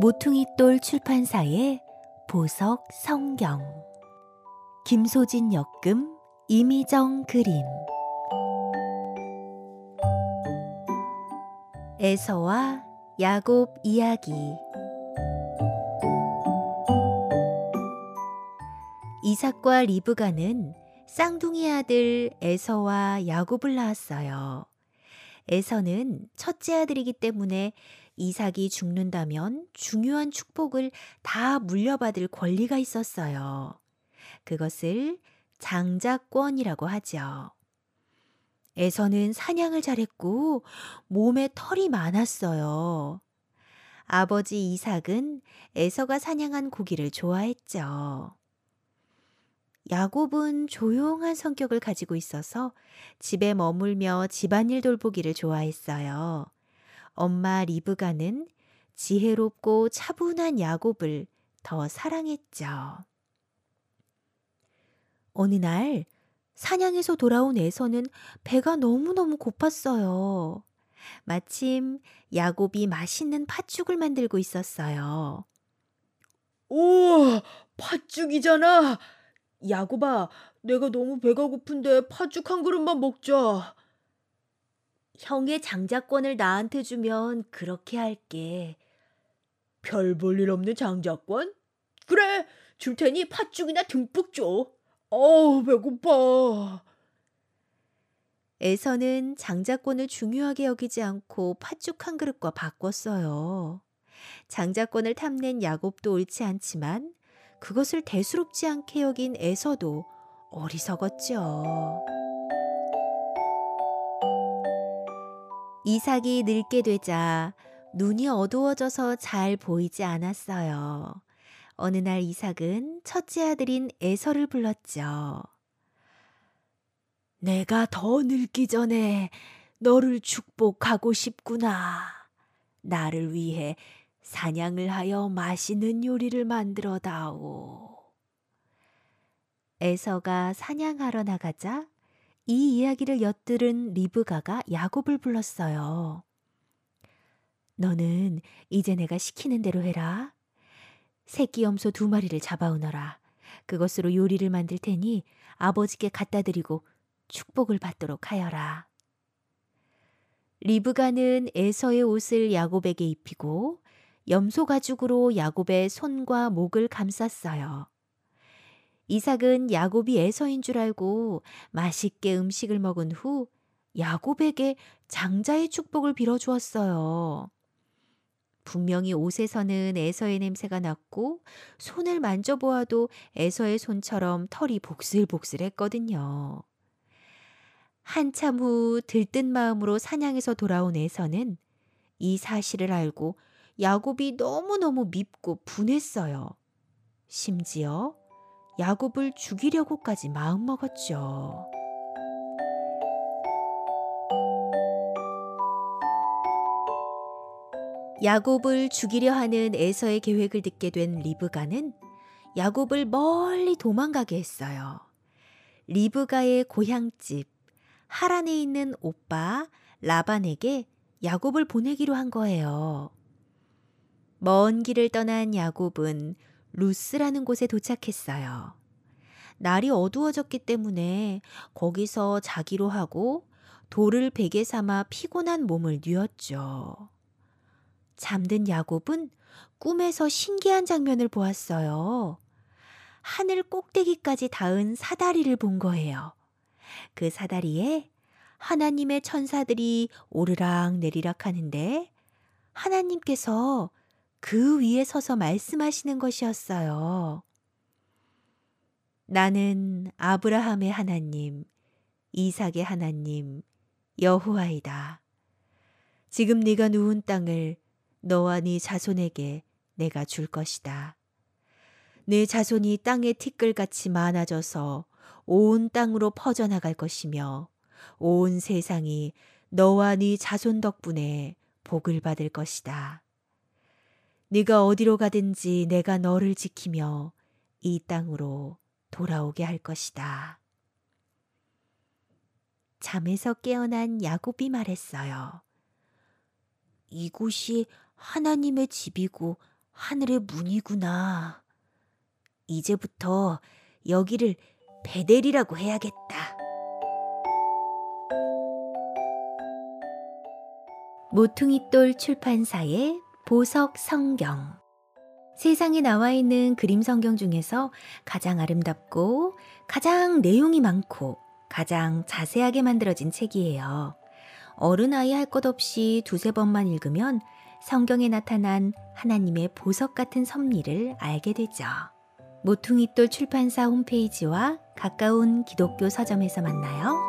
모퉁이돌 출판사의 보석 성경. 김소진 역금 이미정 그림. 에서와 야곱 이야기. 이삭과 리브가는 쌍둥이 아들 에서와 야곱을 낳았어요. 에서는 첫째 아들이기 때문에 이삭이 죽는다면 중요한 축복을 다 물려받을 권리가 있었어요. 그것을 장자권이라고 하죠. 에서는 사냥을 잘했고 몸에 털이 많았어요. 아버지 이삭은 에서가 사냥한 고기를 좋아했죠. 야곱은 조용한 성격을 가지고 있어서 집에 머물며 집안일 돌보기를 좋아했어요. 엄마 리브가는 지혜롭고 차분한 야곱을 더 사랑했죠. 어느 날 사냥에서 돌아온 에서는 배가 너무너무 고팠어요. 마침 야곱이 맛있는 팥죽을 만들고 있었어요. 우와, 팥죽이잖아. 야곱아, 내가 너무 배가 고픈데 팥죽 한 그릇만 먹자. 형의 장자권을 나한테 주면 그렇게 할게. 별 볼 일 없는 장자권? 그래, 줄 테니 팥죽이나 듬뿍 줘. 어우, 배고파. 에서는 장자권을 중요하게 여기지 않고 팥죽 한 그릇과 바꿨어요. 장자권을 탐낸 야곱도 옳지 않지만 그것을 대수롭지 않게 여긴 에서도 어리석었죠. 이삭이 늙게 되자 눈이 어두워져서 잘 보이지 않았어요. 어느 날 이삭은 첫째 아들인 에서를 불렀죠. 내가 더 늙기 전에 너를 축복하고 싶구나. 나를 위해 사냥을 하여 맛있는 요리를 만들어 다오. 에서가 사냥하러 나가자 이 이야기를 엿들은 리브가가 야곱을 불렀어요. 너는 이제 내가 시키는 대로 해라. 새끼 염소 두 마리를 잡아오너라. 그것으로 요리를 만들 테니 아버지께 갖다 드리고 축복을 받도록 하여라. 리브가는 에서의 옷을 야곱에게 입히고 염소 가죽으로 야곱의 손과 목을 감쌌어요. 이삭은 야곱이 에서인 줄 알고 맛있게 음식을 먹은 후 야곱에게 장자의 축복을 빌어주었어요. 분명히 옷에서는 에서의 냄새가 났고 손을 만져보아도 에서의 손처럼 털이 복슬복슬했거든요. 한참 후 들뜬 마음으로 사냥에서 돌아온 에서는 이 사실을 알고 야곱이 너무너무 밉고 분했어요. 심지어 야곱을 죽이려고까지 마음먹었죠. 야곱을 죽이려 하는 에서의 계획을 듣게 된 리브가는 야곱을 멀리 도망가게 했어요. 리브가의 고향집 하란에 있는 오빠 라반에게 야곱을 보내기로 한 거예요. 먼 길을 떠난 야곱은 루스라는 곳에 도착했어요. 날이 어두워졌기 때문에 거기서 자기로 하고 돌을 베개 삼아 피곤한 몸을 뉘었죠. 잠든 야곱은 꿈에서 신기한 장면을 보았어요. 하늘 꼭대기까지 닿은 사다리를 본 거예요. 그 사다리에 하나님의 천사들이 오르락 내리락 하는데 하나님께서 그 위에 서서 말씀하시는 것이었어요. 나는 아브라함의 하나님, 이삭의 하나님, 여호와이다. 지금 네가 누운 땅을 너와 네 자손에게 내가 줄 것이다. 네 자손이 땅의 티끌같이 많아져서 온 땅으로 퍼져나갈 것이며 온 세상이 너와 네 자손 덕분에 복을 받을 것이다. 네가 어디로 가든지 내가 너를 지키며 이 땅으로 돌아오게 할 것이다. 잠에서 깨어난 야곱이 말했어요. 이곳이 하나님의 집이고 하늘의 문이구나. 이제부터 여기를 베델이라고 해야겠다. 모퉁이돌 출판사의 보석 성경. 세상에 나와 있는 그림 성경 중에서 가장 아름답고 가장 내용이 많고 가장 자세하게 만들어진 책이에요. 어른아이 할 것 없이 두세 번만 읽으면 성경에 나타난 하나님의 보석 같은 섭리를 알게 되죠. 모퉁이돌 출판사 홈페이지와 가까운 기독교 서점에서 만나요.